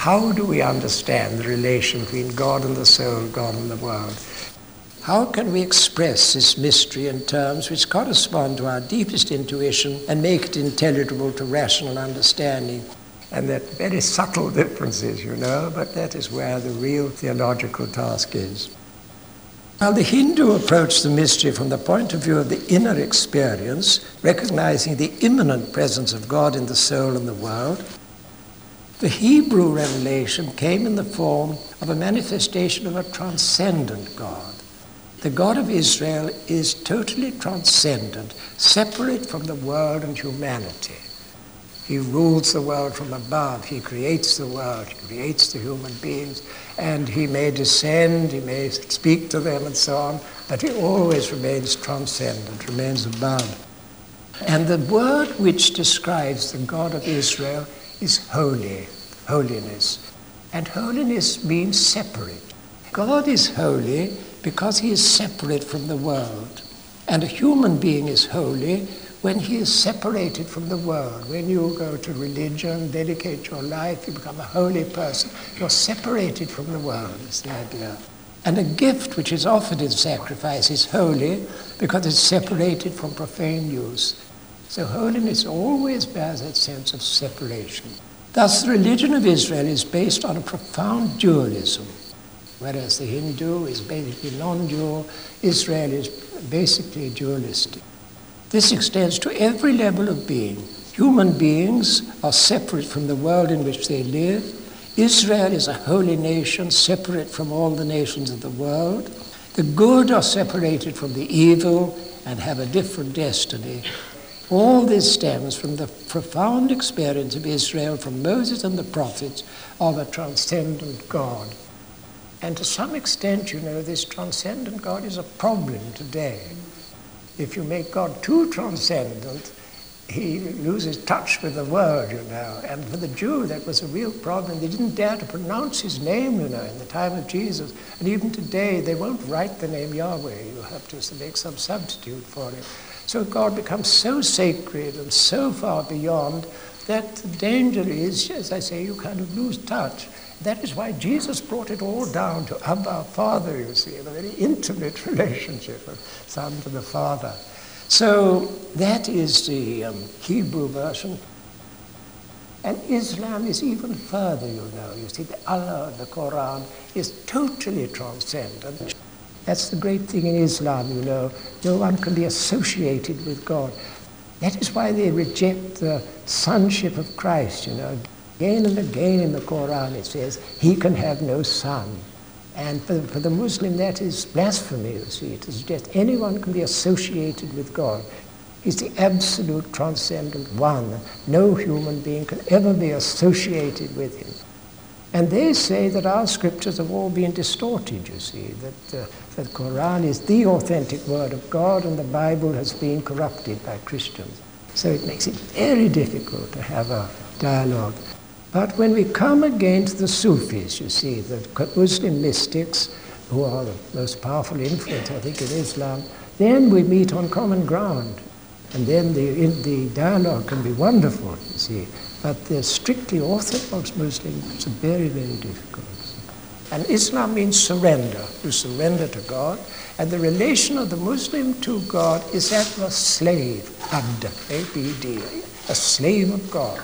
how do we understand the relation between God and the soul, God and the world? How can we express this mystery in terms which correspond to our deepest intuition and make it intelligible to rational understanding? And that very subtle differences, you know, but that is where the real theological task is. Now, the Hindu approached the mystery from the point of view of the inner experience, recognizing the immanent presence of God in the soul and the world. The Hebrew revelation came in the form of a manifestation of a transcendent God. The God of Israel is totally transcendent, separate from the world and humanity. He rules the world from above. He creates the world. He creates the human beings. And he may descend, he may speak to them and so on, but he always remains transcendent, remains above. And the word which describes the God of Israel is holy, holiness. And holiness means separate. God is holy because he is separate from the world. And a human being is holy when he is separated from the world. When you go to religion, dedicate your life, you become a holy person. You're separated from the world, is the idea. And a gift which is offered in sacrifice is holy because it's separated from profane use. So holiness always bears that sense of separation. Thus, the religion of Israel is based on a profound dualism. Whereas the Hindu is basically non dual, Israel is basically dualistic. This extends to every level of being. Human beings are separate from the world in which they live. Israel is a holy nation separate from all the nations of the world. The good are separated from the evil and have a different destiny. All this stems from the profound experience of Israel from Moses and the prophets of a transcendent God. And to some extent, you know, this transcendent God is a problem today. If you make God too transcendent, he loses touch with the world, you know. And for the Jew, that was a real problem. They didn't dare to pronounce his name, you know, in the time of Jesus. And even today, they won't write the name Yahweh. You have to make some substitute for it. So God becomes so sacred and so far beyond that the danger is, as I say, you kind of lose touch. That is why Jesus brought it all down to Abba, Father, you see, a very intimate relationship of Son to the Father. So that is the um, Hebrew version. And Islam is even further, you know. You see, the Allah, the Quran, is totally transcendent. That's the great thing in Islam, you know. No one can be associated with God. That is why they reject the sonship of Christ, you know. Again and again in the Quran it says, he can have no son. And for, for the Muslim, that is blasphemy, you see. To suggest anyone can be associated with God. He's the absolute transcendent one. No human being can ever be associated with him. And they say that our scriptures have all been distorted, you see, that uh, the Quran is the authentic word of God and the Bible has been corrupted by Christians. So it makes it very difficult to have a dialogue. But when we come against the Sufis, you see, the Muslim mystics, who are the most powerful influence, I think, in Islam, then we meet on common ground. And then the, the dialogue can be wonderful, you see. But the strictly orthodox Muslims, it's very, very difficult. And Islam means surrender. You surrender to God. And the relation of the Muslim to God is that of a slave, abd, A-B-D, a slave of God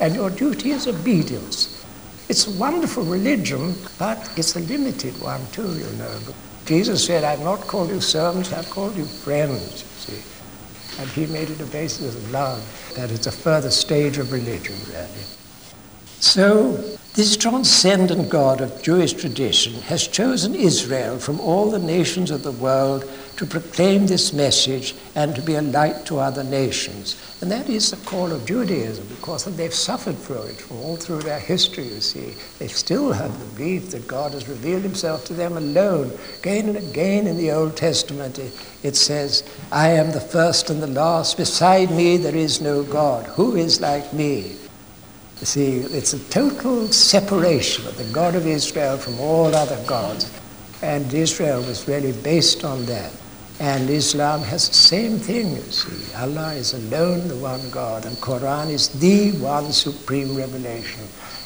and your duty is obedience. It's a wonderful religion, but it's a limited one too, you know. Jesus said, I've not called you servants, I've called you friends, you see. And he made it a basis of love. That is a further stage of religion, really. So, this transcendent God of Jewish tradition has chosen Israel from all the nations of the world to proclaim this message and to be a light to other nations. And that is the call of Judaism because they've suffered through it all through their history, you see. They still have the belief that God has revealed himself to them alone. Again and again in the Old Testament it, it says, I am the first and the last. Beside me there is no God. Who is like me? You see, it's a total separation of the God of Israel from all other gods. And Israel was really based on that. And Islam has the same thing, you see. Allah is alone the one God, and Quran is the one supreme revelation.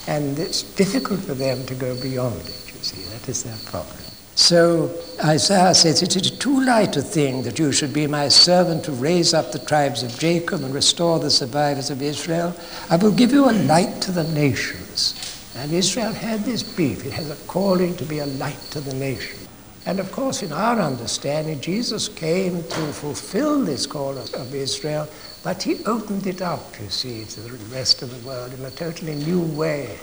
And it's difficult for them to go beyond it, you see. That is their problem. So Isaiah says, It is too light a thing that you should be my servant to raise up the tribes of Jacob and restore the survivors of Israel. I will give you a light to the nations. And Israel had this beef. It has a calling to be a light to the nations. And of course, in our understanding, Jesus came to fulfill this call of, of, Israel, but he opened it up, you see, to the rest of the world in a totally new way.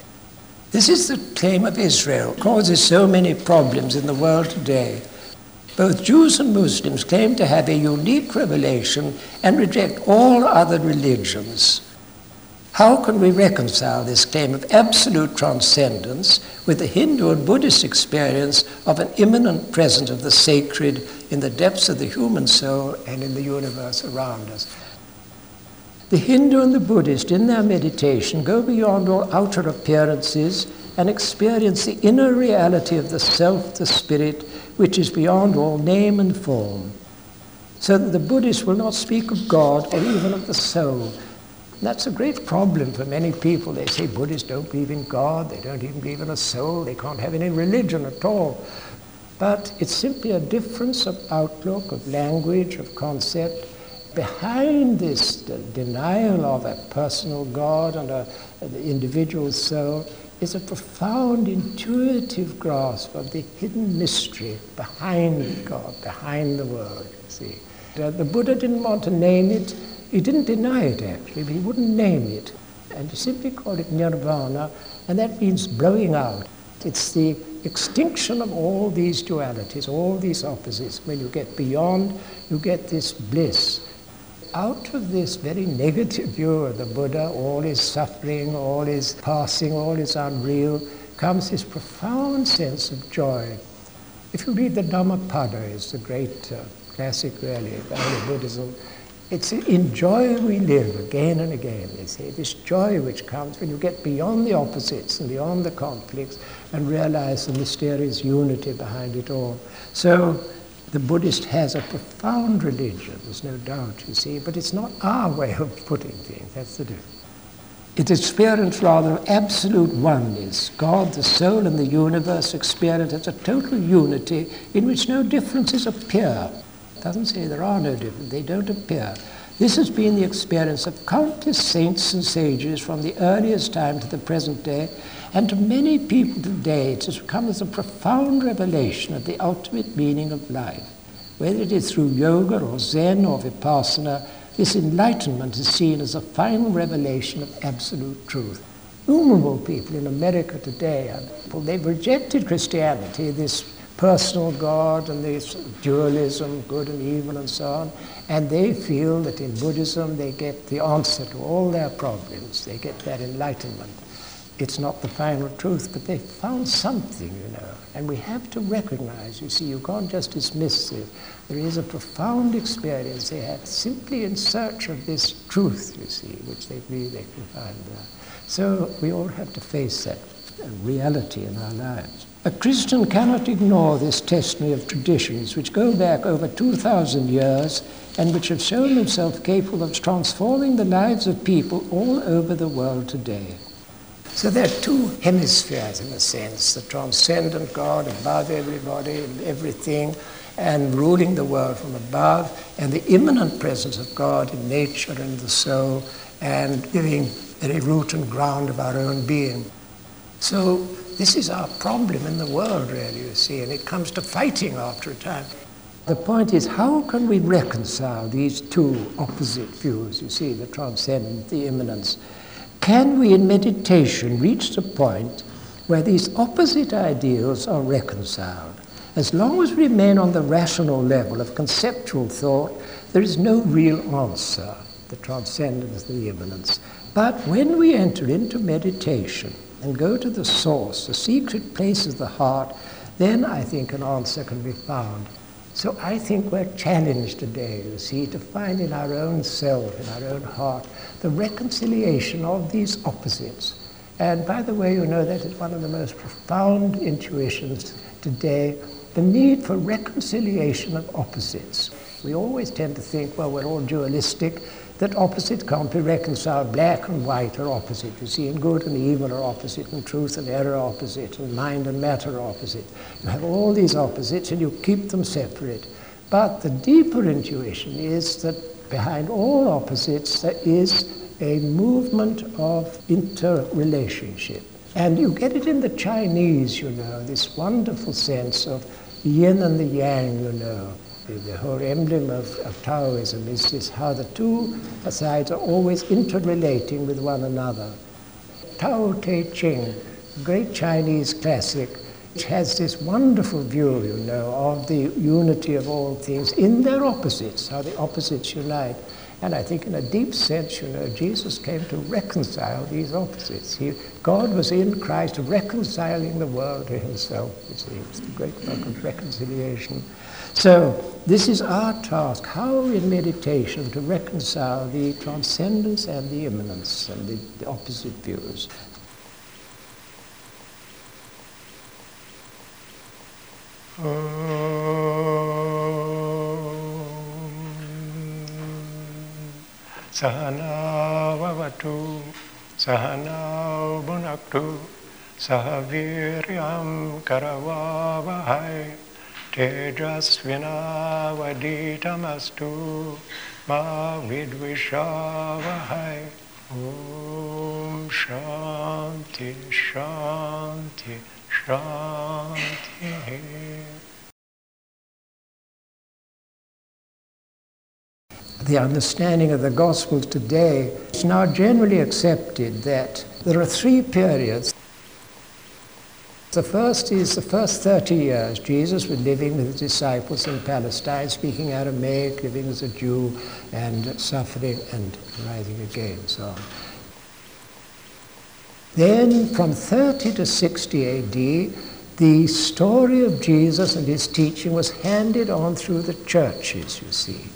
This is the claim of Israel, causes so many problems in the world today. Both Jews and Muslims claim to have a unique revelation and reject all other religions. How can we reconcile this claim of absolute transcendence with the Hindu and Buddhist experience of an immanent presence of the sacred in the depths of the human soul and in the universe around us? The Hindu and the Buddhist, in their meditation, go beyond all outer appearances and experience the inner reality of the self, the spirit, which is beyond all name and form. So that the Buddhists will not speak of God or even of the soul, that's a great problem for many people. They say Buddhists don't believe in God, they don't even believe in a soul, they can't have any religion at all. But it's simply a difference of outlook, of language, of concept. Behind this denial of a personal God and a, an individual soul is a profound intuitive grasp of the hidden mystery behind God, behind the world, you see. Uh, the Buddha didn't want to name it, he didn't deny it actually, but he wouldn't name it. And he simply called it nirvana, and that means blowing out. It's the extinction of all these dualities, all these opposites. When you get beyond, you get this bliss. Out of this very negative view of the Buddha, all is suffering, all is passing, all is unreal, comes this profound sense of joy. If you read the Dhammapada, it's a great uh, classic really, about Buddhism, it's in joy we live again and again, they say. This joy which comes when you get beyond the opposites and beyond the conflicts and realize the mysterious unity behind it all. So the Buddhist has a profound religion, there's no doubt, you see, but it's not our way of putting things, that's the difference. It experience rather of absolute oneness. God, the soul, and the universe experience as a total unity in which no differences appear doesn't say there are no differences, they don't appear. This has been the experience of countless saints and sages from the earliest time to the present day, and to many people today it has come as a profound revelation of the ultimate meaning of life. Whether it is through yoga or Zen or Vipassana, this enlightenment is seen as a final revelation of absolute truth. Innumerable people in America today, they've rejected Christianity, this personal God and this dualism, good and evil and so on. And they feel that in Buddhism they get the answer to all their problems. They get that enlightenment. It's not the final truth, but they found something, you know. And we have to recognize, you see, you can't just dismiss it. There is a profound experience they have simply in search of this truth, you see, which they believe they can find there. So we all have to face that reality in our lives. A Christian cannot ignore this testimony of traditions which go back over 2,000 years and which have shown themselves capable of transforming the lives of people all over the world today. So there are two hemispheres, in a sense the transcendent God above everybody and everything, and ruling the world from above, and the immanent presence of God in nature and the soul, and giving very root and ground of our own being. So this is our problem in the world, really, you see, and it comes to fighting after a time. The point is, how can we reconcile these two opposite views, you see, the transcendent, the immanence? Can we, in meditation, reach the point where these opposite ideals are reconciled? As long as we remain on the rational level of conceptual thought, there is no real answer, the transcendence, the immanence. But when we enter into meditation, and go to the source, the secret place of the heart, then I think an answer can be found. So I think we're challenged today, you see, to find in our own self, in our own heart, the reconciliation of these opposites. And by the way, you know, that is one of the most profound intuitions today the need for reconciliation of opposites. We always tend to think, well, we're all dualistic, that opposites can't be reconciled. Black and white are opposite. You see, and good and evil are opposite, and truth and error are opposite, and mind and matter are opposite. You have all these opposites, and you keep them separate. But the deeper intuition is that behind all opposites there is a movement of interrelationship. And you get it in the Chinese, you know, this wonderful sense of yin and the yang, you know. The, whole emblem of, of Taoism is this how the two sides are always interrelating with one another. Tao Te Ching, great Chinese classic, which has this wonderful view, you know, of the unity of all things in their opposites, how the opposites unite. And I think, in a deep sense, you know, Jesus came to reconcile these opposites. He, God was in Christ reconciling the world to himself. You see, it's the great work of reconciliation. So, this is our task how in meditation to reconcile the transcendence and the immanence and the, the opposite views. सहनावतु सहनौ भुनक्तु सह वीर्यं करवावहै तेजस्विनावदीतमस्तु मा विद्विषावहै ॐ शान्ति शान्ति शान्तिः the understanding of the Gospels today, it's now generally accepted that there are three periods. the first is the first 30 years. Jesus was living with his disciples in Palestine, speaking Aramaic, living as a Jew, and suffering and rising again, so on. Then, from 30 to 60 AD, the story of Jesus and his teaching was handed on through the churches, you see.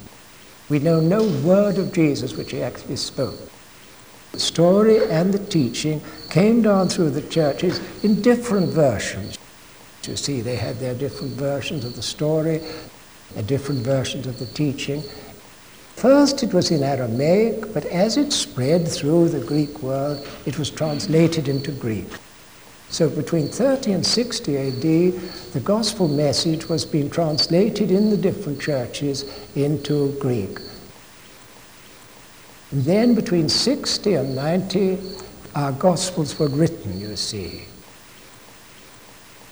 We know no word of Jesus which he actually spoke. The story and the teaching came down through the churches in different versions. You see, they had their different versions of the story, their different versions of the teaching. First, it was in Aramaic, but as it spread through the Greek world, it was translated into Greek. So between 30 and 60 AD, the gospel message was being translated in the different churches into Greek. Then between 60 and 90, our gospels were written, you see.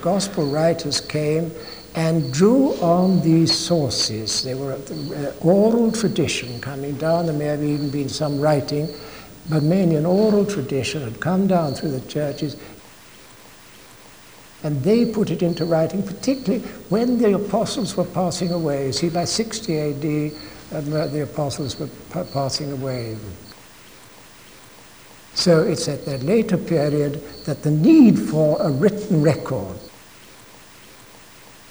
Gospel writers came and drew on these sources. They were uh, oral tradition coming down. There may have even been some writing, but mainly an oral tradition had come down through the churches and they put it into writing, particularly when the apostles were passing away. You See, by 60 AD, um, the apostles were passing away. So it's at that later period that the need for a written record.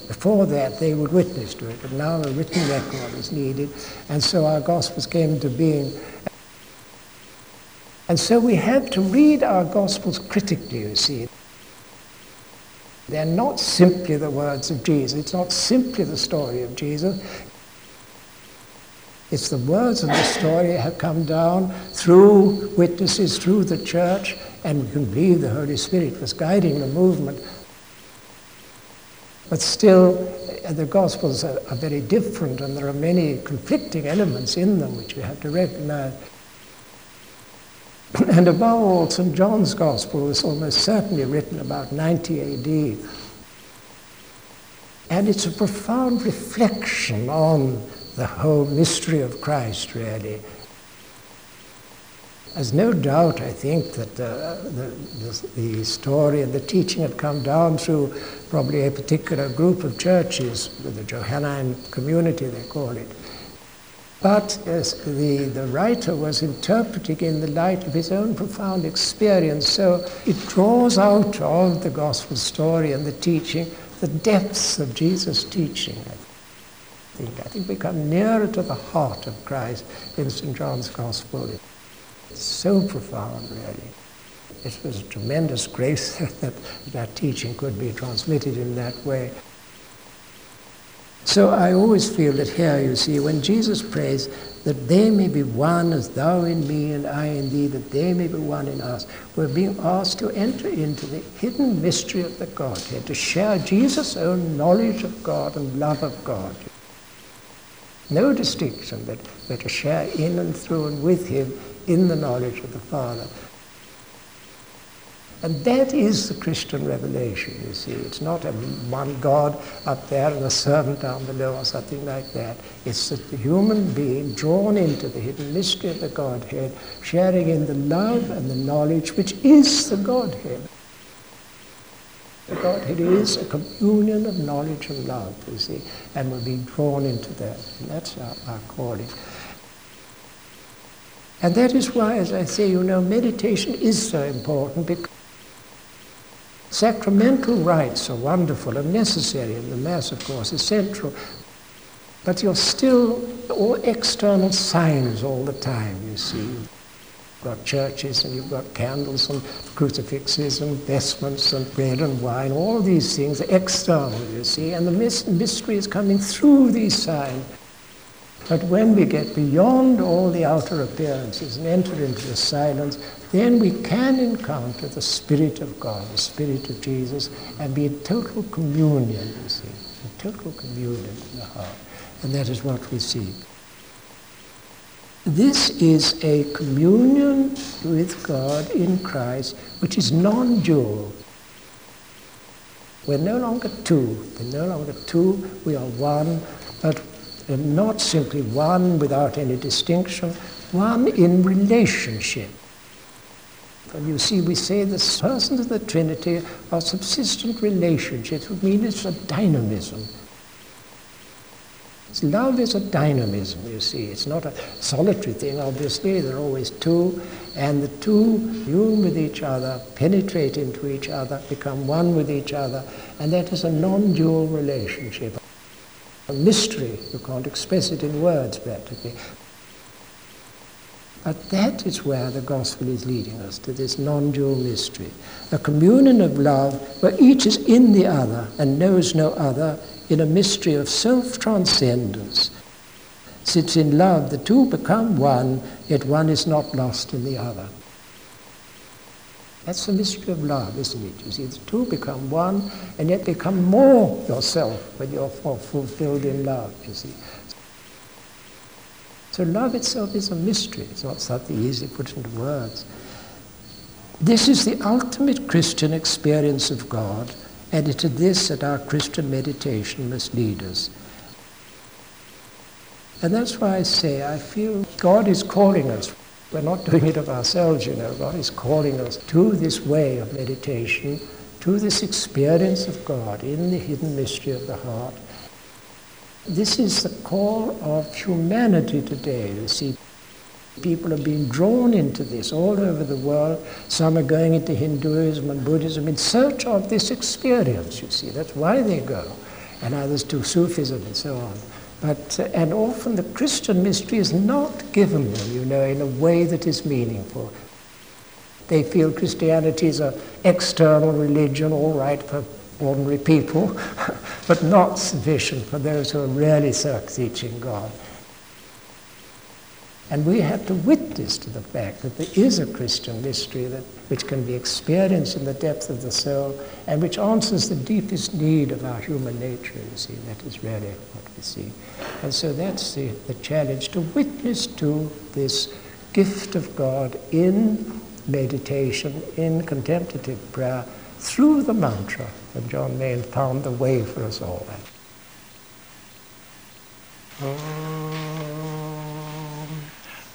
Before that, they would witness to it, but now a written record is needed, and so our Gospels came into being. And so we have to read our Gospels critically, you see. They're not simply the words of Jesus. It's not simply the story of Jesus. It's the words of the story have come down through witnesses, through the church, and we can believe the Holy Spirit was guiding the movement. But still, uh, the Gospels are, are very different, and there are many conflicting elements in them which we have to recognize. And above all, St. John's Gospel was almost certainly written about 90 AD. And it's a profound reflection on the whole mystery of Christ, really. There's no doubt, I think, that uh, the, the, the, story and the teaching had come down through probably a particular group of churches, the Johannine community, they call it. But the, the writer was interpreting in the light of his own profound experience. So it draws out of the gospel story and the teaching the depths of Jesus' teaching. I think, I think we come nearer to the heart of Christ in St. John's Gospel. It's so profound, really. It was a tremendous grace that that teaching could be transmitted in that way. So I always feel that here, you see, when Jesus prays, that they may be one as thou in me and I in thee, that they may be one in us. We're being asked to enter into the hidden mystery of the Godhead, to share Jesus' own knowledge of God and love of God. No distinction, that we're to share in and through and with Him in the knowledge of the Father. And that is the Christian revelation, you see. It's not a one God up there and a servant down below or something like that. It's the human being drawn into the hidden mystery of the Godhead, sharing in the love and the knowledge which is the Godhead. The Godhead is a communion of knowledge and love, you see, and we're being drawn into that. And that's our, our calling. And that is why, as I say, you know, meditation is so important because Sacramental rites are wonderful and necessary, and the Mass, of course, is central. But you're still all external signs all the time, you see. You've got churches and you've got candles and crucifixes and vestments and bread and wine. All these things are external, you see, and the mystery is coming through these signs. But when we get beyond all the outer appearances and enter into the silence, then we can encounter the Spirit of God, the Spirit of Jesus, and be in total communion, you see, in total communion in the heart. And that is what we seek. This is a communion with God in Christ which is non dual. We're no longer two. We're no longer two. We are one, but not simply one without any distinction, one in relationship. And you see, we say the persons of the Trinity are subsistent relationships, which means it's a dynamism. Love is a dynamism, you see. It's not a solitary thing, obviously. There are always two, and the two union with each other, penetrate into each other, become one with each other, and that is a non dual relationship. A mystery, you can't express it in words practically. But that is where the gospel is leading us, to this non dual mystery. A communion of love where each is in the other and knows no other in a mystery of self transcendence. Since in love the two become one, yet one is not lost in the other. That's the mystery of love, isn't it? You see, the two become one and yet become more yourself when you're fulfilled in love, you see. So love itself is a mystery. It's not something easily put into words. This is the ultimate Christian experience of God, and it is this that our Christian meditation must lead us. And that's why I say I feel God is calling us. We're not doing it of ourselves, you know. God is calling us to this way of meditation, to this experience of God in the hidden mystery of the heart, this is the call of humanity today. You see, people are being drawn into this all over the world. Some are going into Hinduism and Buddhism in search of this experience, you see. That's why they go. And others to Sufism and so on. But, uh, and often the Christian mystery is not given them, you know, in a way that is meaningful. They feel Christianity is an external religion, all right for ordinary people, but not sufficient for those who are really seeking God. And we have to witness to the fact that there is a Christian mystery that, which can be experienced in the depth of the soul and which answers the deepest need of our human nature, you see. That is really what we see. And so that's the, the challenge to witness to this gift of God in meditation, in contemplative prayer, through the mantra. And John Main found the way for us all. Purnamadaha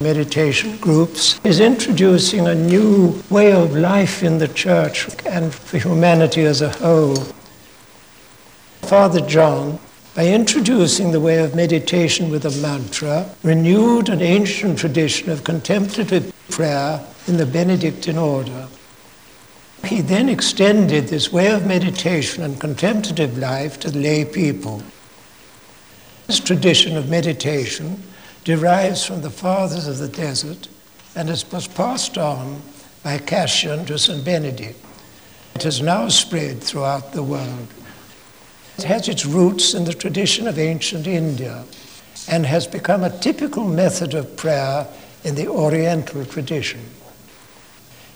Meditation groups is introducing a new way of life in the church and for humanity as a whole. Father John, by introducing the way of meditation with a mantra, renewed an ancient tradition of contemplative prayer in the Benedictine order. He then extended this way of meditation and contemplative life to lay people. This tradition of meditation derives from the fathers of the desert and it was passed on by Cassian to St. Benedict. It has now spread throughout the world. It has its roots in the tradition of ancient India and has become a typical method of prayer in the Oriental tradition.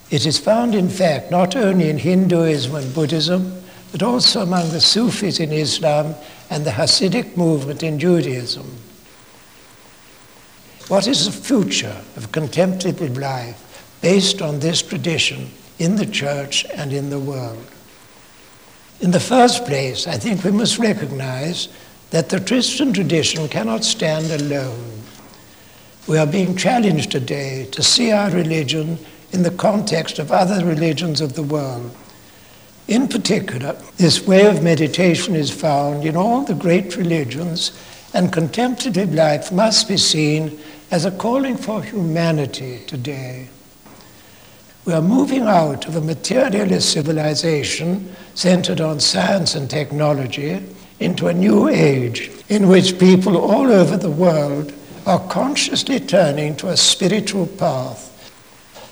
It is found, in fact, not only in Hinduism and Buddhism, but also among the Sufis in Islam and the Hasidic movement in Judaism. What is the future of contemplative life based on this tradition in the church and in the world? In the first place, I think we must recognize that the Christian tradition cannot stand alone. We are being challenged today to see our religion in the context of other religions of the world. In particular, this way of meditation is found in all the great religions, and contemplative life must be seen as a calling for humanity today. We are moving out of a materialist civilization centered on science and technology into a new age in which people all over the world are consciously turning to a spiritual path,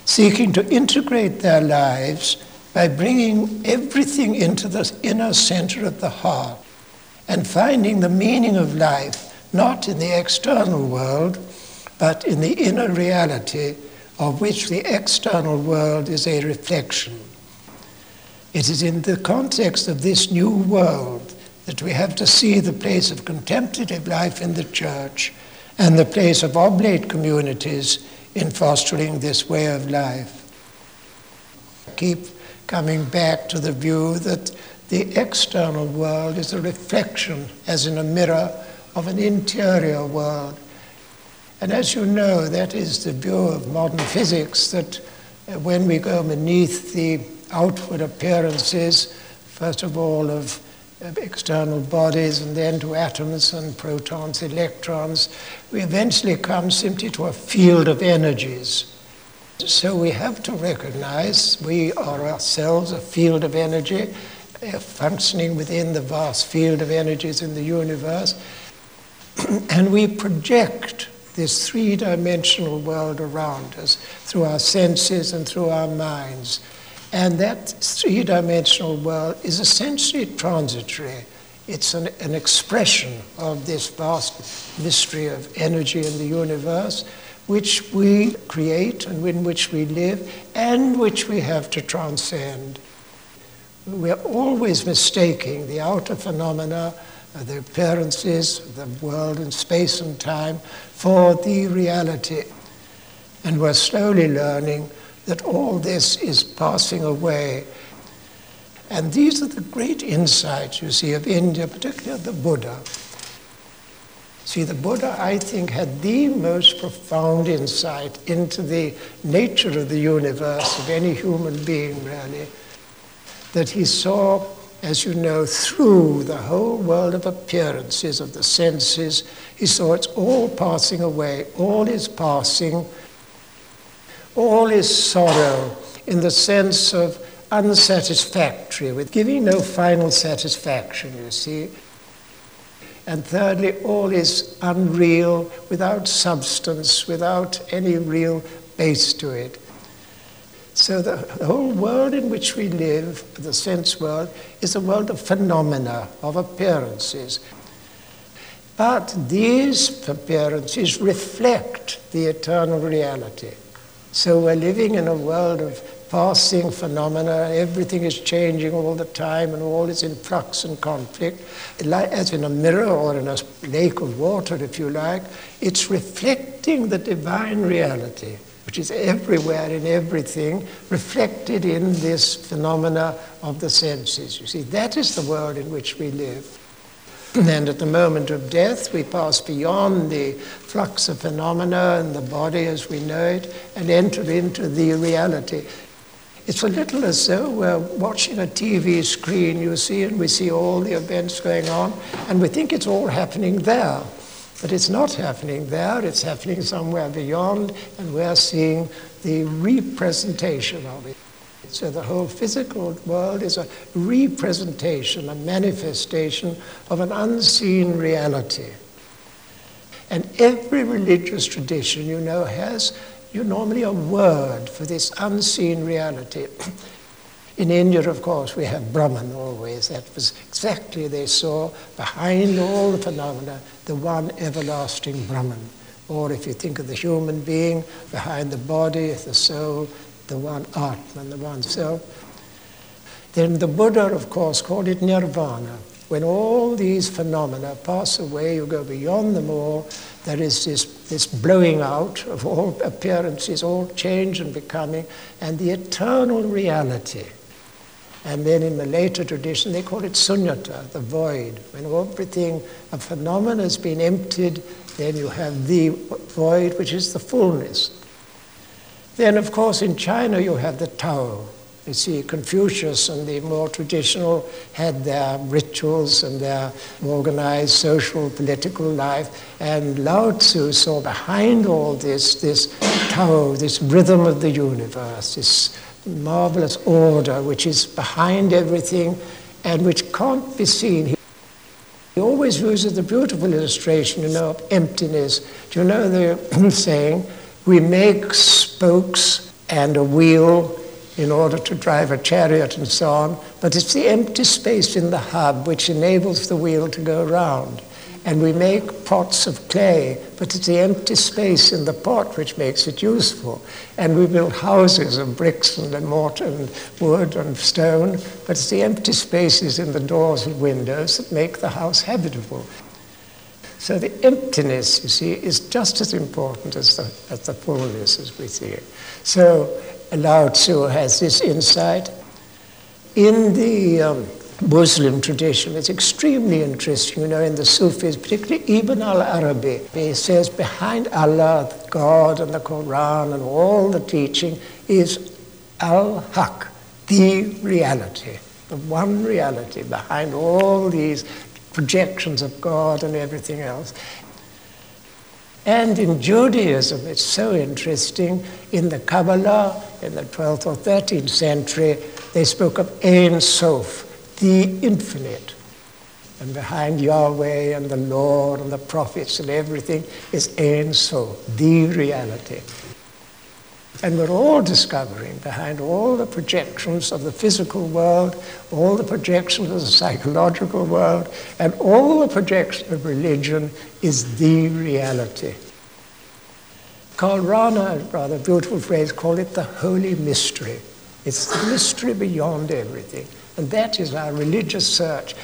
seeking to integrate their lives by bringing everything into the inner center of the heart and finding the meaning of life not in the external world, but in the inner reality of which the external world is a reflection. It is in the context of this new world that we have to see the place of contemplative life in the church and the place of oblate communities in fostering this way of life. Keep coming back to the view that the external world is a reflection, as in a mirror, of an interior world and as you know, that is the view of modern physics that uh, when we go beneath the outward appearances, first of all of external bodies and then to atoms and protons, electrons, we eventually come simply to a field of energies. So we have to recognize we are ourselves a field of energy, uh, functioning within the vast field of energies in the universe, and we project this three dimensional world around us through our senses and through our minds. And that three dimensional world is essentially transitory. It's an, an, expression of this vast mystery of energy in the universe, which we create and in which we live, and which we have to transcend. We're always mistaking the outer phenomena the appearances the world in space and time for the reality. And we're slowly learning that all this is passing away. And these are the great insights, you see, of India, particularly of the Buddha. See, the Buddha, I think, had the most profound insight into the nature of the universe of any human being, really, that he saw as you know, through the whole world of appearances, of the senses. He saw it's all passing away, all is passing, all is sorrow in the sense of unsatisfactory, with giving no final satisfaction, you see. And thirdly, all is unreal, without substance, without any real base to it. So the, whole world in which we live, the sense world, is a world of phenomena, of appearances. But these appearances reflect the eternal reality. So we're living in a world of passing phenomena. Everything is changing all the time and all is in flux and conflict. As in a mirror or in a lake of water, if you like, it's reflecting the divine reality which is everywhere in everything, reflected in this phenomena of the senses. You see, that is the world in which we live. And at the moment of death, we pass beyond the flux of phenomena and the body as we know it and enter into the reality. It's a little as though we're watching a TV screen, you see, and we see all the events going on, and we think it's all happening there. But it's not happening there, it's happening somewhere beyond, and we're seeing the representation of it. So the whole physical world is a representation, a manifestation of an unseen reality. And every religious tradition, you know, has you normally a word for this unseen reality. In India, of course, we have Brahman always. That was exactly they saw behind all the phenomena the one everlasting Brahman. Or if you think of the human being, behind the body, the soul, the one Atman, the one self. Then the Buddha, of course, called it Nirvana. When all these phenomena pass away, you go beyond them all, there is this, this blowing out of all appearances, all change and becoming, and the eternal reality. And then in the later tradition, they call it sunyata, the void. When everything, a phenomenon has been emptied, then you have the void, which is the fullness. Then, of course, in China, you have the Tao, you see, Confucius and the more traditional had their rituals and their organized social, political life. And Lao Tzu saw behind all this, this Tao, this rhythm of the universe, this marvelous order which is behind everything and which can't be seen. He always uses the beautiful illustration, you know, of emptiness. Do you know the saying, we make spokes and a wheel in order to drive a chariot and so on, but it's the empty space in the hub which enables the wheel to go round. And we make pots of clay, but it's the empty space in the pot which makes it useful. And we build houses of bricks and mortar and wood and stone, but it's the empty spaces in the doors and windows that make the house habitable. So the emptiness, you see, is just as important as the, as the fullness as we see it. So Lao Tzu has this insight. In the um, Muslim tradition, it's extremely interesting, you know, in the Sufis, particularly Ibn al Arabi, he says behind Allah, God, and the Quran, and all the teaching is al Haq, the reality, the one reality behind all these projections of God and everything else. And in Judaism, it's so interesting, in the Kabbalah, in the 12th or 13th century, they spoke of Ein Sof, the infinite. And behind Yahweh and the Lord and the prophets and everything is Ein the reality. And we're all discovering behind all the projections of the physical world, all the projections of the psychological world, and all the projections of religion is the reality. Karl Rahner, rather beautiful phrase, called it the holy mystery. It's the mystery beyond everything. And that is our religious search.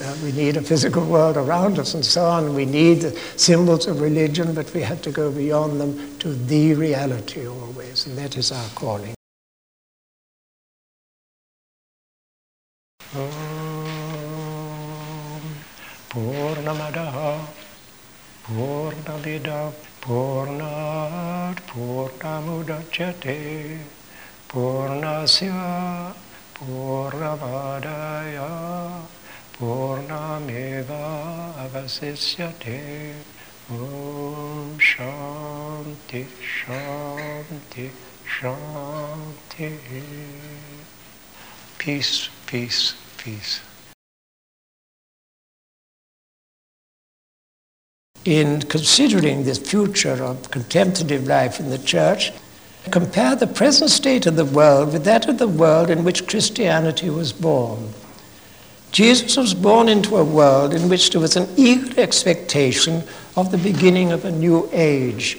Uh, we need a physical world around us and so on. We need symbols of religion, but we have to go beyond them to the reality always, and that is our calling. Purnat Purnasya Purnameva avasisyate Om Shanti Shanti Shanti Peace, peace, peace. In considering the future of contemplative life in the church, compare the present state of the world with that of the world in which Christianity was born. Jesus was born into a world in which there was an eager expectation of the beginning of a new age.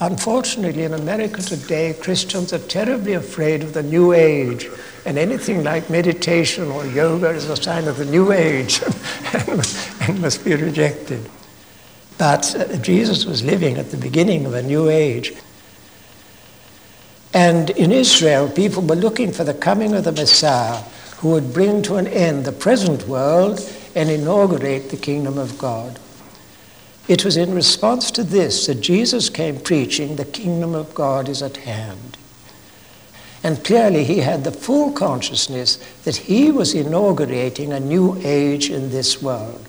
Unfortunately, in America today, Christians are terribly afraid of the new age, and anything like meditation or yoga is a sign of the new age and must be rejected. But uh, Jesus was living at the beginning of a new age. And in Israel, people were looking for the coming of the Messiah who would bring to an end the present world and inaugurate the kingdom of God. It was in response to this that Jesus came preaching, The kingdom of God is at hand. And clearly, he had the full consciousness that he was inaugurating a new age in this world.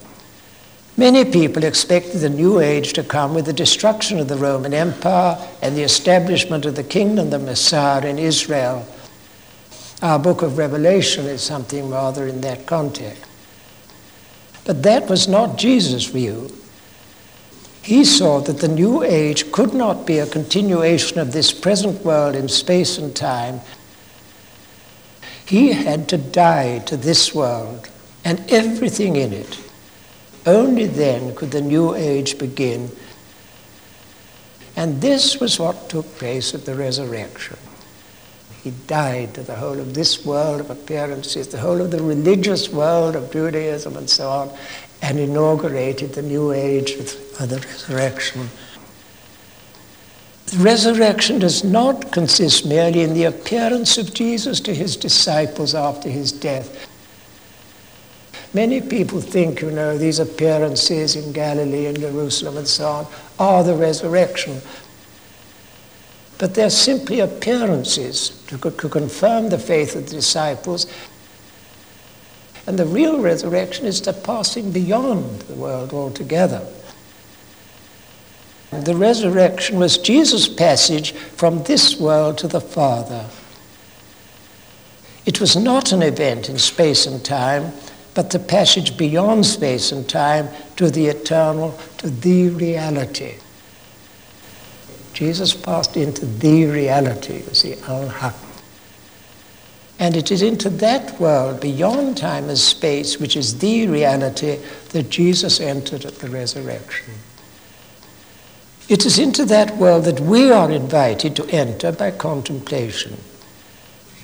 Many people expected the new age to come with the destruction of the Roman Empire and the establishment of the kingdom of the Messiah in Israel. Our book of Revelation is something rather in that context. But that was not Jesus' view. He saw that the new age could not be a continuation of this present world in space and time. He had to die to this world and everything in it. Only then could the new age begin. And this was what took place at the resurrection. He died to the whole of this world of appearances, the whole of the religious world of Judaism and so on, and inaugurated the new age of, the resurrection. The resurrection does not consist merely in the appearance of Jesus to his disciples after his death. Many people think, you know, these appearances in Galilee and Jerusalem and so on are the resurrection. But they're simply appearances to, to confirm the faith of the disciples and the real resurrection is the passing beyond the world altogether. The resurrection was Jesus' passage from this world to the Father. It was not an event in space and time, but the passage beyond space and time to the eternal, to the reality. Jesus passed into the reality, you see, al-haq. And it is into that world beyond time and space, which is the reality, that Jesus entered at the resurrection. It is into that world that we are invited to enter by contemplation.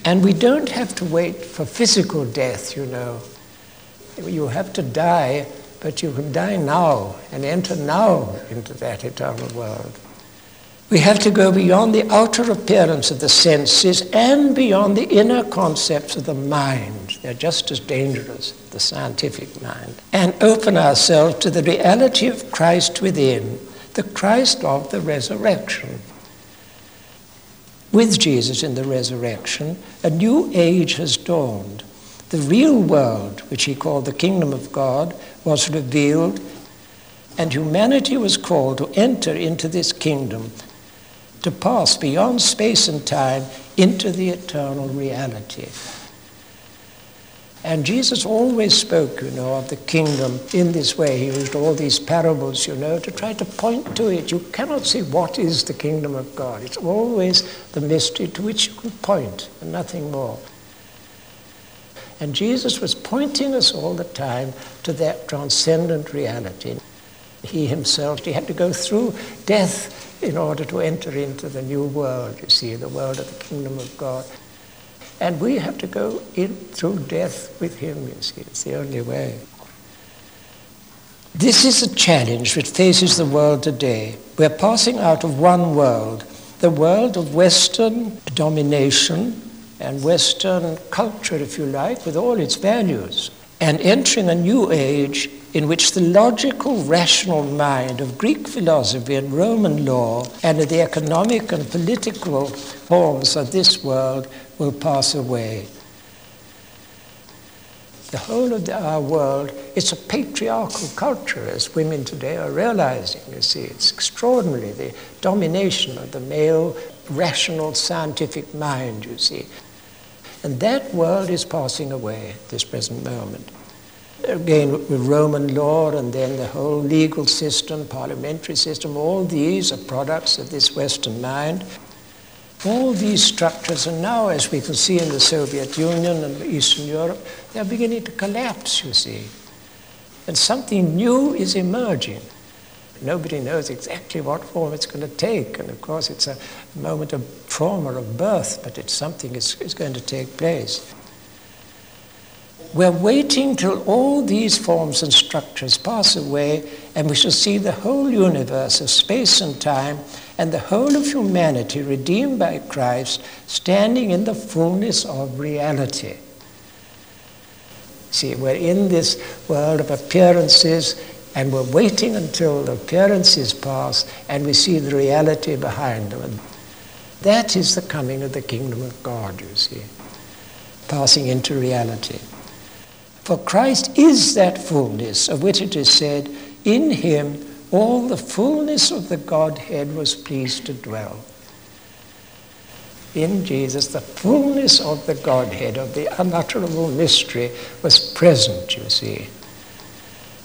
And we don't have to wait for physical death, you know. You have to die, but you can die now and enter now into that eternal world. We have to go beyond the outer appearance of the senses and beyond the inner concepts of the mind. They're just as dangerous, the scientific mind. And open ourselves to the reality of Christ within, the Christ of the resurrection. With Jesus in the resurrection, a new age has dawned. The real world, which he called the kingdom of God, was revealed, and humanity was called to enter into this kingdom to pass beyond space and time into the eternal reality. And Jesus always spoke, you know, of the kingdom in this way. He used all these parables, you know, to try to point to it. You cannot see what is the kingdom of God. It's always the mystery to which you can point and nothing more. And Jesus was pointing us all the time to that transcendent reality. He himself, he had to go through death in order to enter into the new world, you see, the world of the kingdom of God. And we have to go in through death with him, you see. It's the only way. This is a challenge which faces the world today. We're passing out of one world, the world of Western domination and Western culture, if you like, with all its values, and entering a new age in which the logical, rational mind of Greek philosophy and Roman law and the economic and political forms of this world will pass away. The whole of the, our world, it's a patriarchal culture, as women today are realizing. You see, it's extraordinary, the domination of the male, rational, scientific mind, you see. And that world is passing away at this present moment again with Roman law and then the whole legal system, parliamentary system, all these are products of this Western mind. All these structures are now, as we can see in the Soviet Union and Eastern Europe, they're beginning to collapse, you see. And something new is emerging. Nobody knows exactly what form it's going to take. And of course, it's a moment of trauma, of birth, but it's something is, is going to take place. We're waiting till all these forms and structures pass away and we shall see the whole universe of space and time and the whole of humanity redeemed by Christ standing in the fullness of reality. See, we're in this world of appearances and we're waiting until the appearances pass and we see the reality behind them. That is the coming of the kingdom of God, you see, passing into reality. For Christ is that fullness of which it is said, In him all the fullness of the Godhead was pleased to dwell. In Jesus, the fullness of the Godhead, of the unutterable mystery, was present, you see.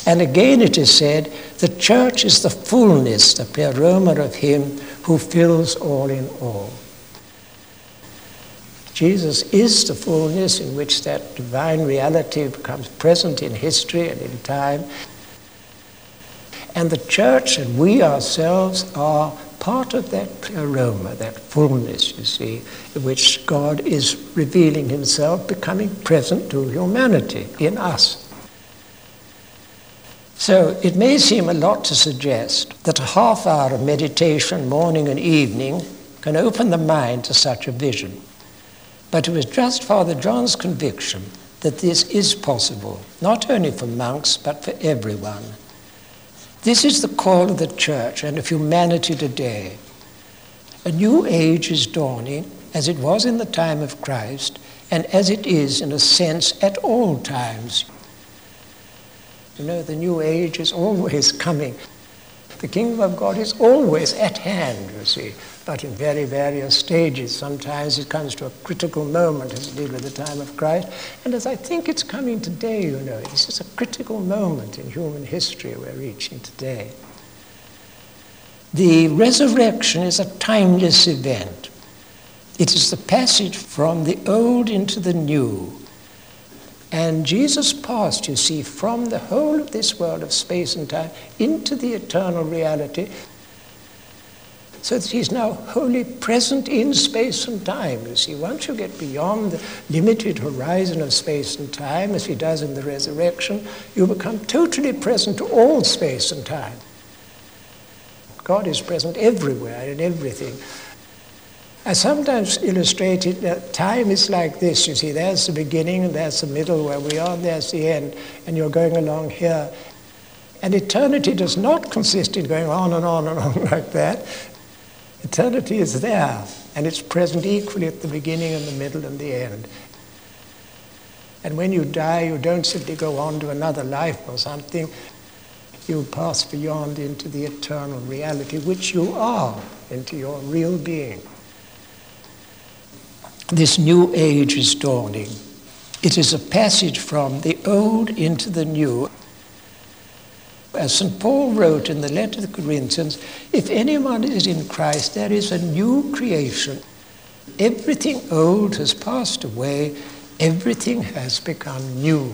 And again it is said, the church is the fullness, the pleroma of him who fills all in all. Jesus is the fullness in which that divine reality becomes present in history and in time. And the church and we ourselves are part of that pleroma, that fullness, you see, in which God is revealing himself, becoming present to humanity in us. So it may seem a lot to suggest that a half hour of meditation, morning and evening, can open the mind to such a vision. But it was just Father John's conviction that this is possible, not only for monks, but for everyone. This is the call of the church and of humanity today. A new age is dawning, as it was in the time of Christ, and as it is, in a sense, at all times. You know, the new age is always coming. The kingdom of God is always at hand, you see, but in very various stages. Sometimes it comes to a critical moment, as it did with the time of Christ, and as I think it's coming today, you know, this is a critical moment in human history we're reaching today. The resurrection is a timeless event. It is the passage from the old into the new and Jesus passed, you see, from the whole of this world of space and time into the eternal reality, so that he's now wholly present in space and time. You see, once you get beyond the limited horizon of space and time, as he does in the resurrection, you become totally present to all space and time. God is present everywhere in everything. I sometimes illustrate it that time is like this. You see, there's the beginning, there's the middle where we are, there's the end, and you're going along here. And eternity does not consist in going on and on and on like that. Eternity is there, and it's present equally at the beginning and the middle and the end. And when you die, you don't simply go on to another life or something. You pass beyond into the eternal reality, which you are, into your real being this new age is dawning. It is a passage from the old into the new. As St. Paul wrote in the letter to the Corinthians, if anyone is in Christ, there is a new creation. Everything old has passed away, everything has become new.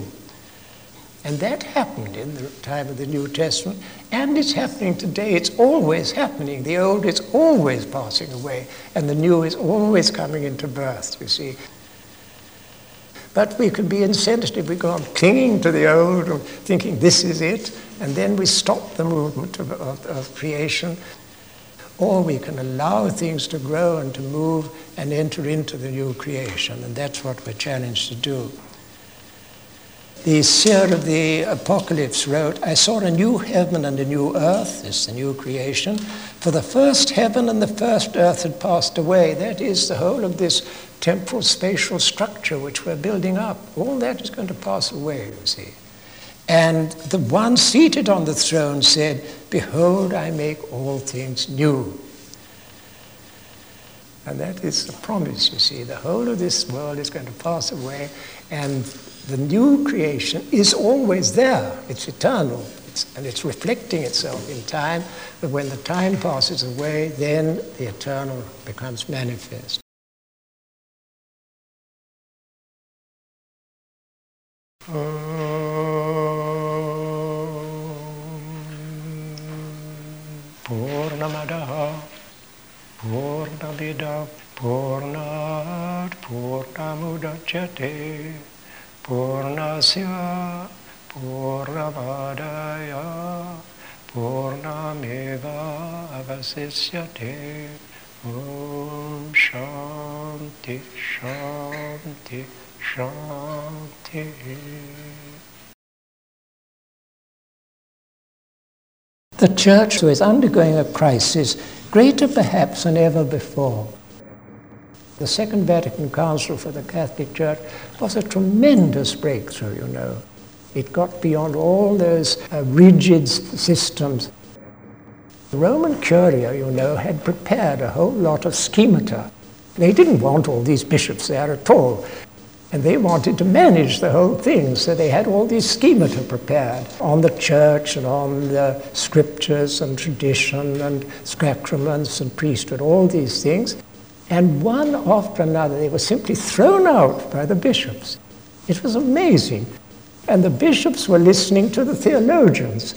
And that happened in the time of the New Testament, and it's happening today. It's always happening. The old is always passing away, and the new is always coming into birth, you see. But we can be insensitive. We go on clinging to the old and thinking this is it, and then we stop the movement of, of, of creation. Or we can allow things to grow and to move and enter into the new creation, and that's what we're challenged to do the seer of the Apocalypse wrote, I saw a new heaven and a new earth, this is the new creation, for the first heaven and the first earth had passed away. That is the whole of this temporal spatial structure which we're building up. All that is going to pass away, you see. And the one seated on the throne said, Behold, I make all things new. And that is the promise, you see. The whole of this world is going to pass away, and the new creation is always there. It's eternal. It's, and it's reflecting itself in time. But when the time passes away, then the eternal becomes manifest. Purnavadaya Purnameva Avasisyate Om Shanti Shanti Shanti The church is undergoing a crisis greater perhaps than ever before. The Second Vatican Council for the Catholic Church was a tremendous breakthrough, you know. It got beyond all those uh, rigid systems. The Roman Curia, you know, had prepared a whole lot of schemata. They didn't want all these bishops there at all. And they wanted to manage the whole thing, so they had all these schemata prepared on the church and on the scriptures and tradition and sacraments and priesthood, all these things. And one after another, they were simply thrown out by the bishops. It was amazing. And the bishops were listening to the theologians.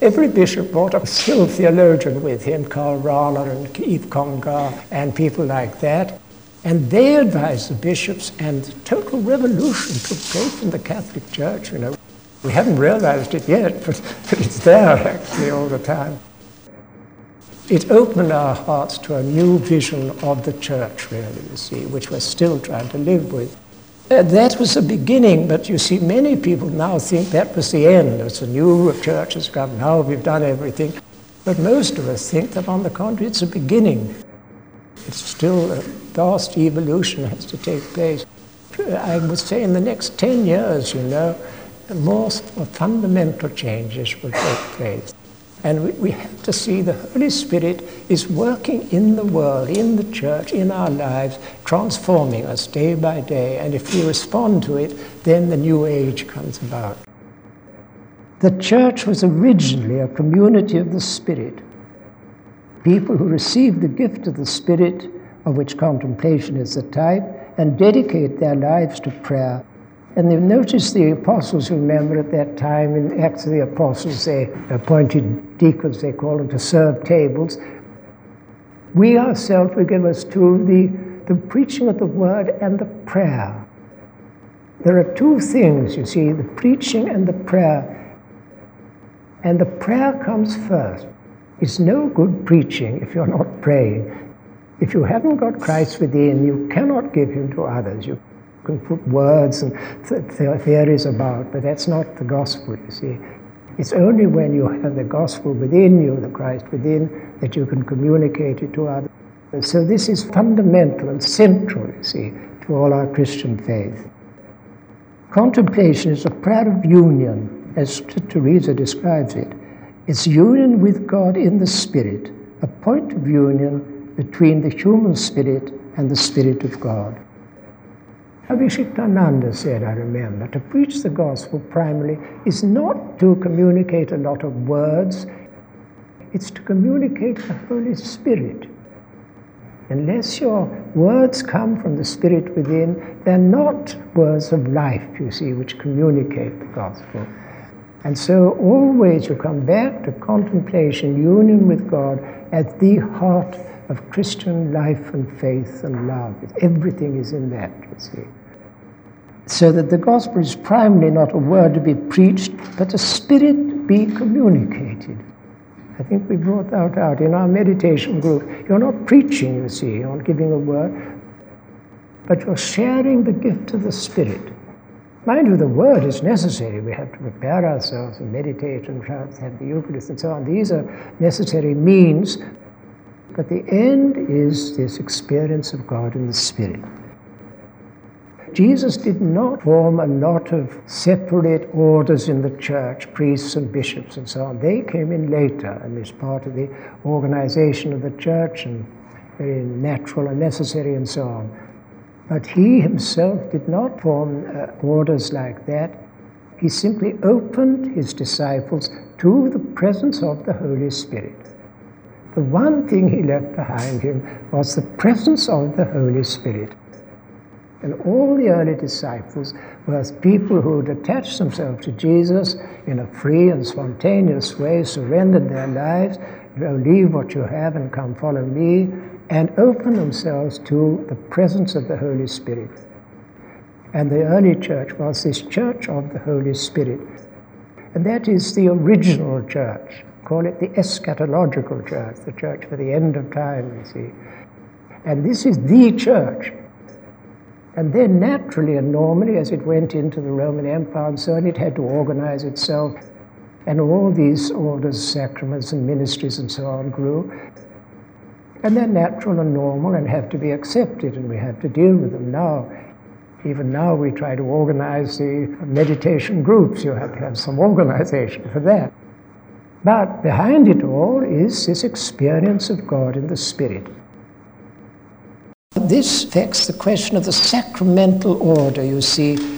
Every bishop brought a skilled theologian with him, Karl Rahner and Yves Congar and people like that. And they advised the bishops, and total revolution took place in the Catholic Church. You know, we haven't realized it yet, but, but it's there actually all the time. It opened our hearts to a new vision of the church, really, you see, which we're still trying to live with. Uh, that was the beginning, but you see, many people now think that was the end. It's a new church has come, now we've done everything. But most of us think that, on the contrary, it's a beginning. It's still a vast evolution has to take place. I would say in the next 10 years, you know, more fundamental changes will take place. And we, we have to see the Holy Spirit is working in the world, in the church, in our lives, transforming us day by day. And if we respond to it, then the new age comes about. The church was originally a community of the Spirit. People who receive the gift of the Spirit, of which contemplation is a type, and dedicate their lives to prayer and you notice the apostles, remember at that time in Acts of the Apostles, they appointed deacons, they call them, to serve tables. We ourselves will give us to the, the preaching of the word and the prayer. There are two things, you see, the preaching and the prayer. And the prayer comes first. It's no good preaching if you're not praying. If you haven't got Christ within, you cannot give him to others. You can put words and th- theories about, but that's not the gospel, you see. It's only when you have the gospel within you, the Christ within, that you can communicate it to others. So this is fundamental and central, you see, to all our Christian faith. Contemplation is a prayer of union, as Teresa describes it. It's union with God in the Spirit, a point of union between the human spirit and the Spirit of God. Abhishiktananda said, I remember, to preach the gospel primarily is not to communicate a lot of words, it's to communicate the Holy Spirit. Unless your words come from the Spirit within, they're not words of life, you see, which communicate the gospel. And so always you come back to contemplation, union with God, at the heart of Christian life and faith and love. Everything is in that, you see. So that the gospel is primarily not a word to be preached, but a spirit to be communicated. I think we brought that out in our meditation group. You're not preaching, you see, you're not giving a word, but you're sharing the gift of the Spirit. Mind you, the word is necessary. We have to prepare ourselves and meditate and have the Eucharist and so on. These are necessary means, but the end is this experience of God in the Spirit. Jesus did not form a lot of separate orders in the church, priests and bishops and so on. They came in later and as part of the organization of the church and very natural and necessary and so on. But he himself did not form uh, orders like that. He simply opened his disciples to the presence of the Holy Spirit. The one thing he left behind him was the presence of the Holy Spirit. And all the early disciples were people who had attached themselves to Jesus in a free and spontaneous way, surrendered their lives, leave what you have and come follow me, and open themselves to the presence of the Holy Spirit. And the early church was this church of the Holy Spirit. And that is the original church. Call it the eschatological church, the church for the end of time, you see. And this is the church and then naturally and normally, as it went into the Roman Empire and so on, it had to organize itself. And all these orders, sacraments, and ministries and so on grew. And they're natural and normal and have to be accepted, and we have to deal with them now. Even now, we try to organize the meditation groups. You have to have some organization for that. But behind it all is this experience of God in the Spirit. This affects the question of the sacramental order, you see,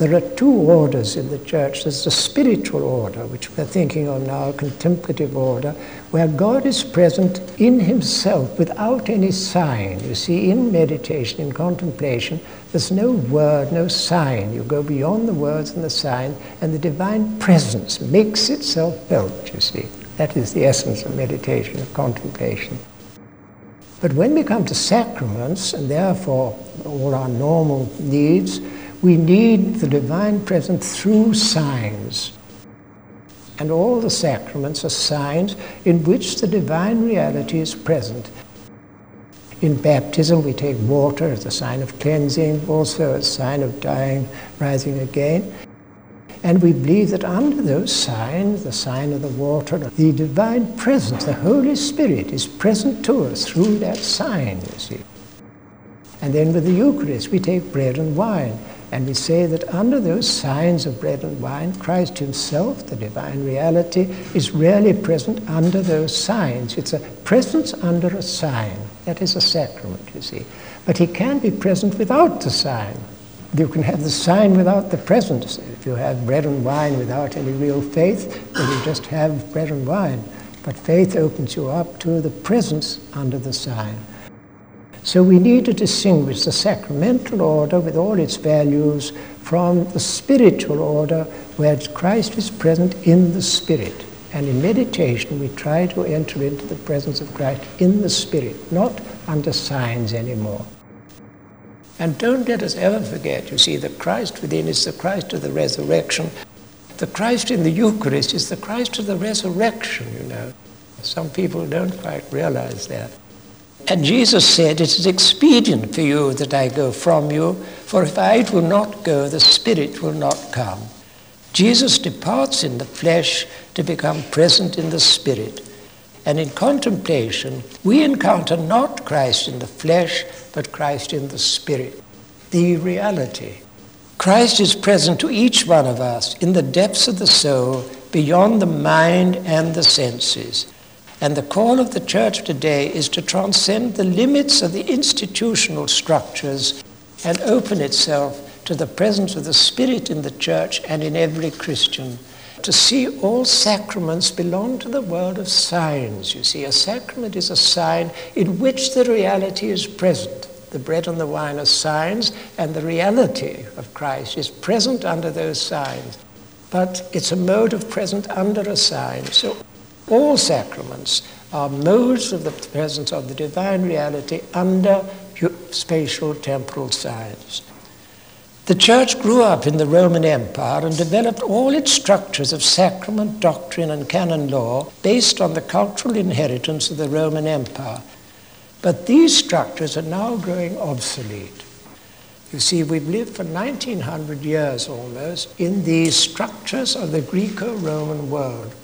there are two orders in the church. There's the spiritual order, which we're thinking of now, contemplative order, where God is present in himself without any sign. You see, in meditation, in contemplation, there's no word, no sign. You go beyond the words and the sign, and the divine presence makes itself felt, you see. That is the essence of meditation, of contemplation. But when we come to sacraments, and therefore all our normal needs, we need the divine presence through signs. And all the sacraments are signs in which the divine reality is present. In baptism, we take water as a sign of cleansing, also a sign of dying, rising again. And we believe that under those signs, the sign of the water, the divine presence, the Holy Spirit, is present to us through that sign, you see. And then with the Eucharist, we take bread and wine. And we say that under those signs of bread and wine, Christ Himself, the divine reality, is really present under those signs. It's a presence under a sign. That is a sacrament, you see. But He can be present without the sign. You can have the sign without the presence. If you have bread and wine without any real faith, then you just have bread and wine. But faith opens you up to the presence under the sign. So we need to distinguish the sacramental order with all its values from the spiritual order where Christ is present in the Spirit. And in meditation, we try to enter into the presence of Christ in the Spirit, not under signs anymore. And don't let us ever forget, you see, the Christ within is the Christ of the resurrection. The Christ in the Eucharist is the Christ of the resurrection, you know. Some people don't quite realize that. And Jesus said, It is expedient for you that I go from you, for if I do not go, the Spirit will not come. Jesus departs in the flesh to become present in the Spirit. And in contemplation, we encounter not Christ in the flesh, but Christ in the Spirit, the reality. Christ is present to each one of us in the depths of the soul, beyond the mind and the senses. And the call of the church today is to transcend the limits of the institutional structures and open itself to the presence of the Spirit in the church and in every Christian. To see all sacraments belong to the world of signs. You see, a sacrament is a sign in which the reality is present. The bread and the wine are signs, and the reality of Christ is present under those signs. But it's a mode of present under a sign. So all sacraments are modes of the presence of the divine reality under spatial temporal signs. The Church grew up in the Roman Empire and developed all its structures of sacrament, doctrine, and canon law based on the cultural inheritance of the Roman Empire. But these structures are now growing obsolete. You see, we've lived for 1900 years almost in these structures of the Greco Roman world.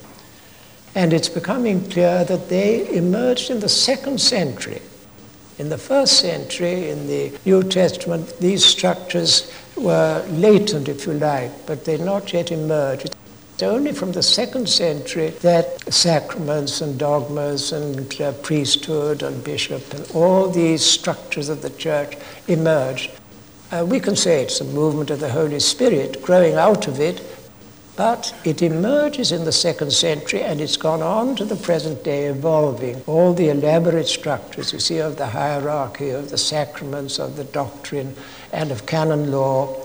And it's becoming clear that they emerged in the second century. In the first century, in the New Testament, these structures were latent, if you like, but they'd not yet emerged. It's only from the second century that sacraments and dogmas and uh, priesthood and bishop and all these structures of the church emerged. Uh, we can say it's a movement of the Holy Spirit growing out of it but it emerges in the second century and it's gone on to the present day, evolving. All the elaborate structures you see of the hierarchy, of the sacraments, of the doctrine, and of canon law.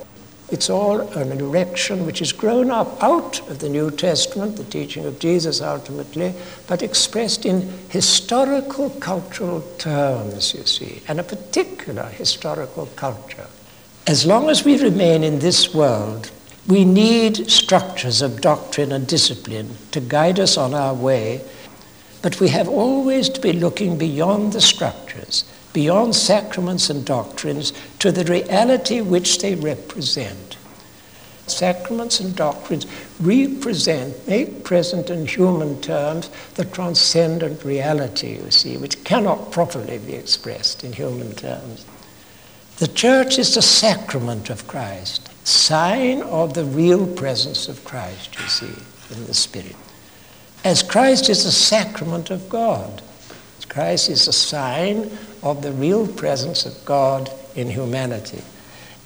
It's all an erection which has grown up out of the New Testament, the teaching of Jesus ultimately, but expressed in historical cultural terms, you see, and a particular historical culture. As long as we remain in this world, we need structures of doctrine and discipline to guide us on our way, but we have always to be looking beyond the structures, beyond sacraments and doctrines, to the reality which they represent. Sacraments and doctrines represent, make present in human terms, the transcendent reality, you see, which cannot properly be expressed in human terms. The church is the sacrament of Christ, sign of the real presence of Christ, you see, in the Spirit. As Christ is the sacrament of God. Christ is a sign of the real presence of God in humanity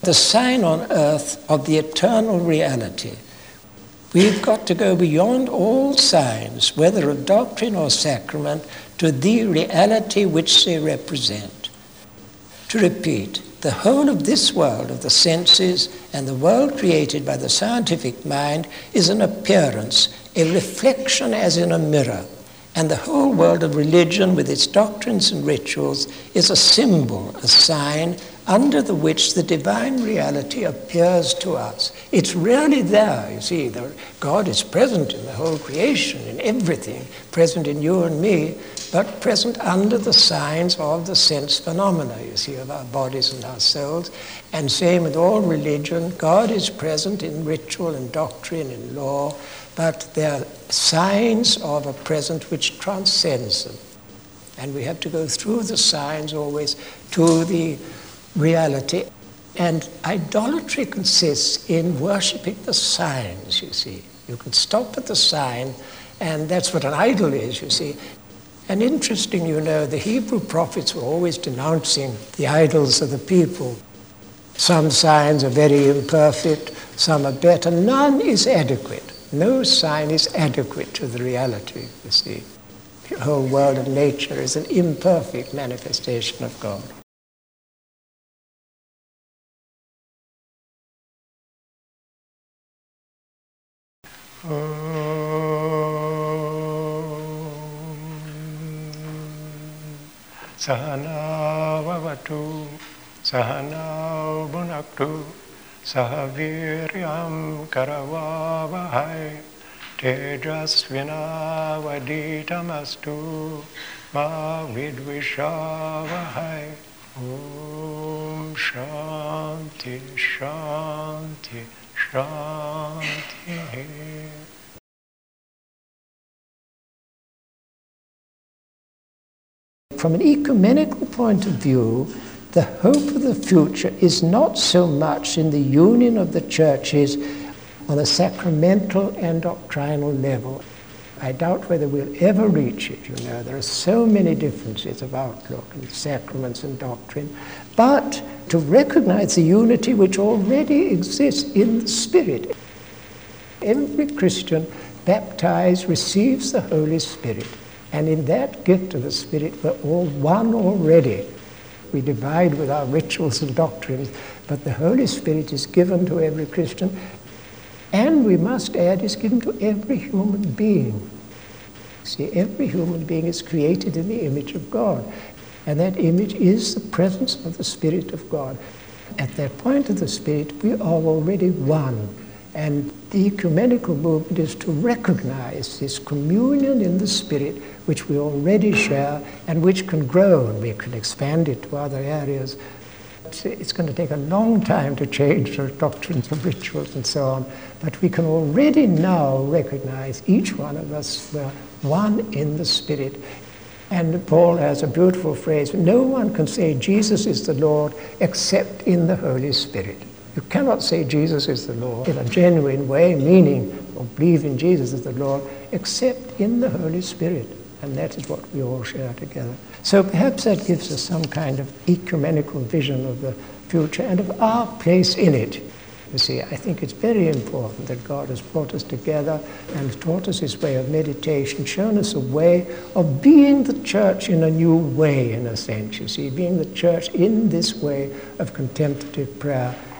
the sign on earth of the eternal reality. We've got to go beyond all signs, whether of doctrine or sacrament, to the reality which they represent. To repeat, the whole of this world of the senses and the world created by the scientific mind is an appearance, a reflection as in a mirror. And the whole world of religion, with its doctrines and rituals, is a symbol, a sign, under the which the divine reality appears to us. It's really there, you see. The, God is present in the whole creation, in everything, present in you and me, but present under the signs of the sense phenomena, you see, of our bodies and our souls. And same with all religion, God is present in ritual and doctrine and law, but there are signs of a present which transcends them. And we have to go through the signs always to the reality. And idolatry consists in worshipping the signs, you see. You can stop at the sign, and that's what an idol is, you see. And interesting, you know, the Hebrew prophets were always denouncing the idols of the people. Some signs are very imperfect, some are better. None is adequate. No sign is adequate to the reality, you see. The whole world of nature is an imperfect manifestation of God. सहनावतु सहनौ भुनक्तु सह वीर्यं करवावहै तेजस्विनावदीतमस्तु मा विद्विषावहै। ॐ शान्ति शान्ति शान्तिः From an ecumenical point of view, the hope of the future is not so much in the union of the churches on a sacramental and doctrinal level. I doubt whether we'll ever reach it, you know. There are so many differences of outlook and sacraments and doctrine. But to recognize the unity which already exists in the Spirit. Every Christian baptized receives the Holy Spirit. And in that gift of the Spirit, we're all one already. We divide with our rituals and doctrines, but the Holy Spirit is given to every Christian, and we must add, is given to every human being. See, every human being is created in the image of God, and that image is the presence of the Spirit of God. At that point of the Spirit, we are already one. And the ecumenical movement is to recognize this communion in the Spirit which we already share and which can grow and we can expand it to other areas. It's going to take a long time to change our doctrines and rituals and so on, but we can already now recognize each one of us we're one in the Spirit. And Paul has a beautiful phrase no one can say Jesus is the Lord except in the Holy Spirit. You cannot say Jesus is the Lord in a genuine way, meaning or believe in Jesus as the Lord, except in the Holy Spirit. And that is what we all share together. So perhaps that gives us some kind of ecumenical vision of the future and of our place in it. You see, I think it's very important that God has brought us together and taught us his way of meditation, shown us a way of being the church in a new way, in a sense. You see, being the church in this way of contemplative prayer,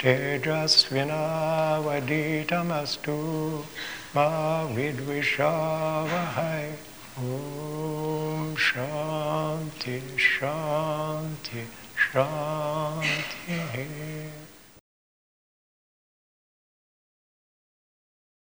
तेजस्विनावदीतमस्तु Ma vidvishavahai. Om Shanti Shanti Shanti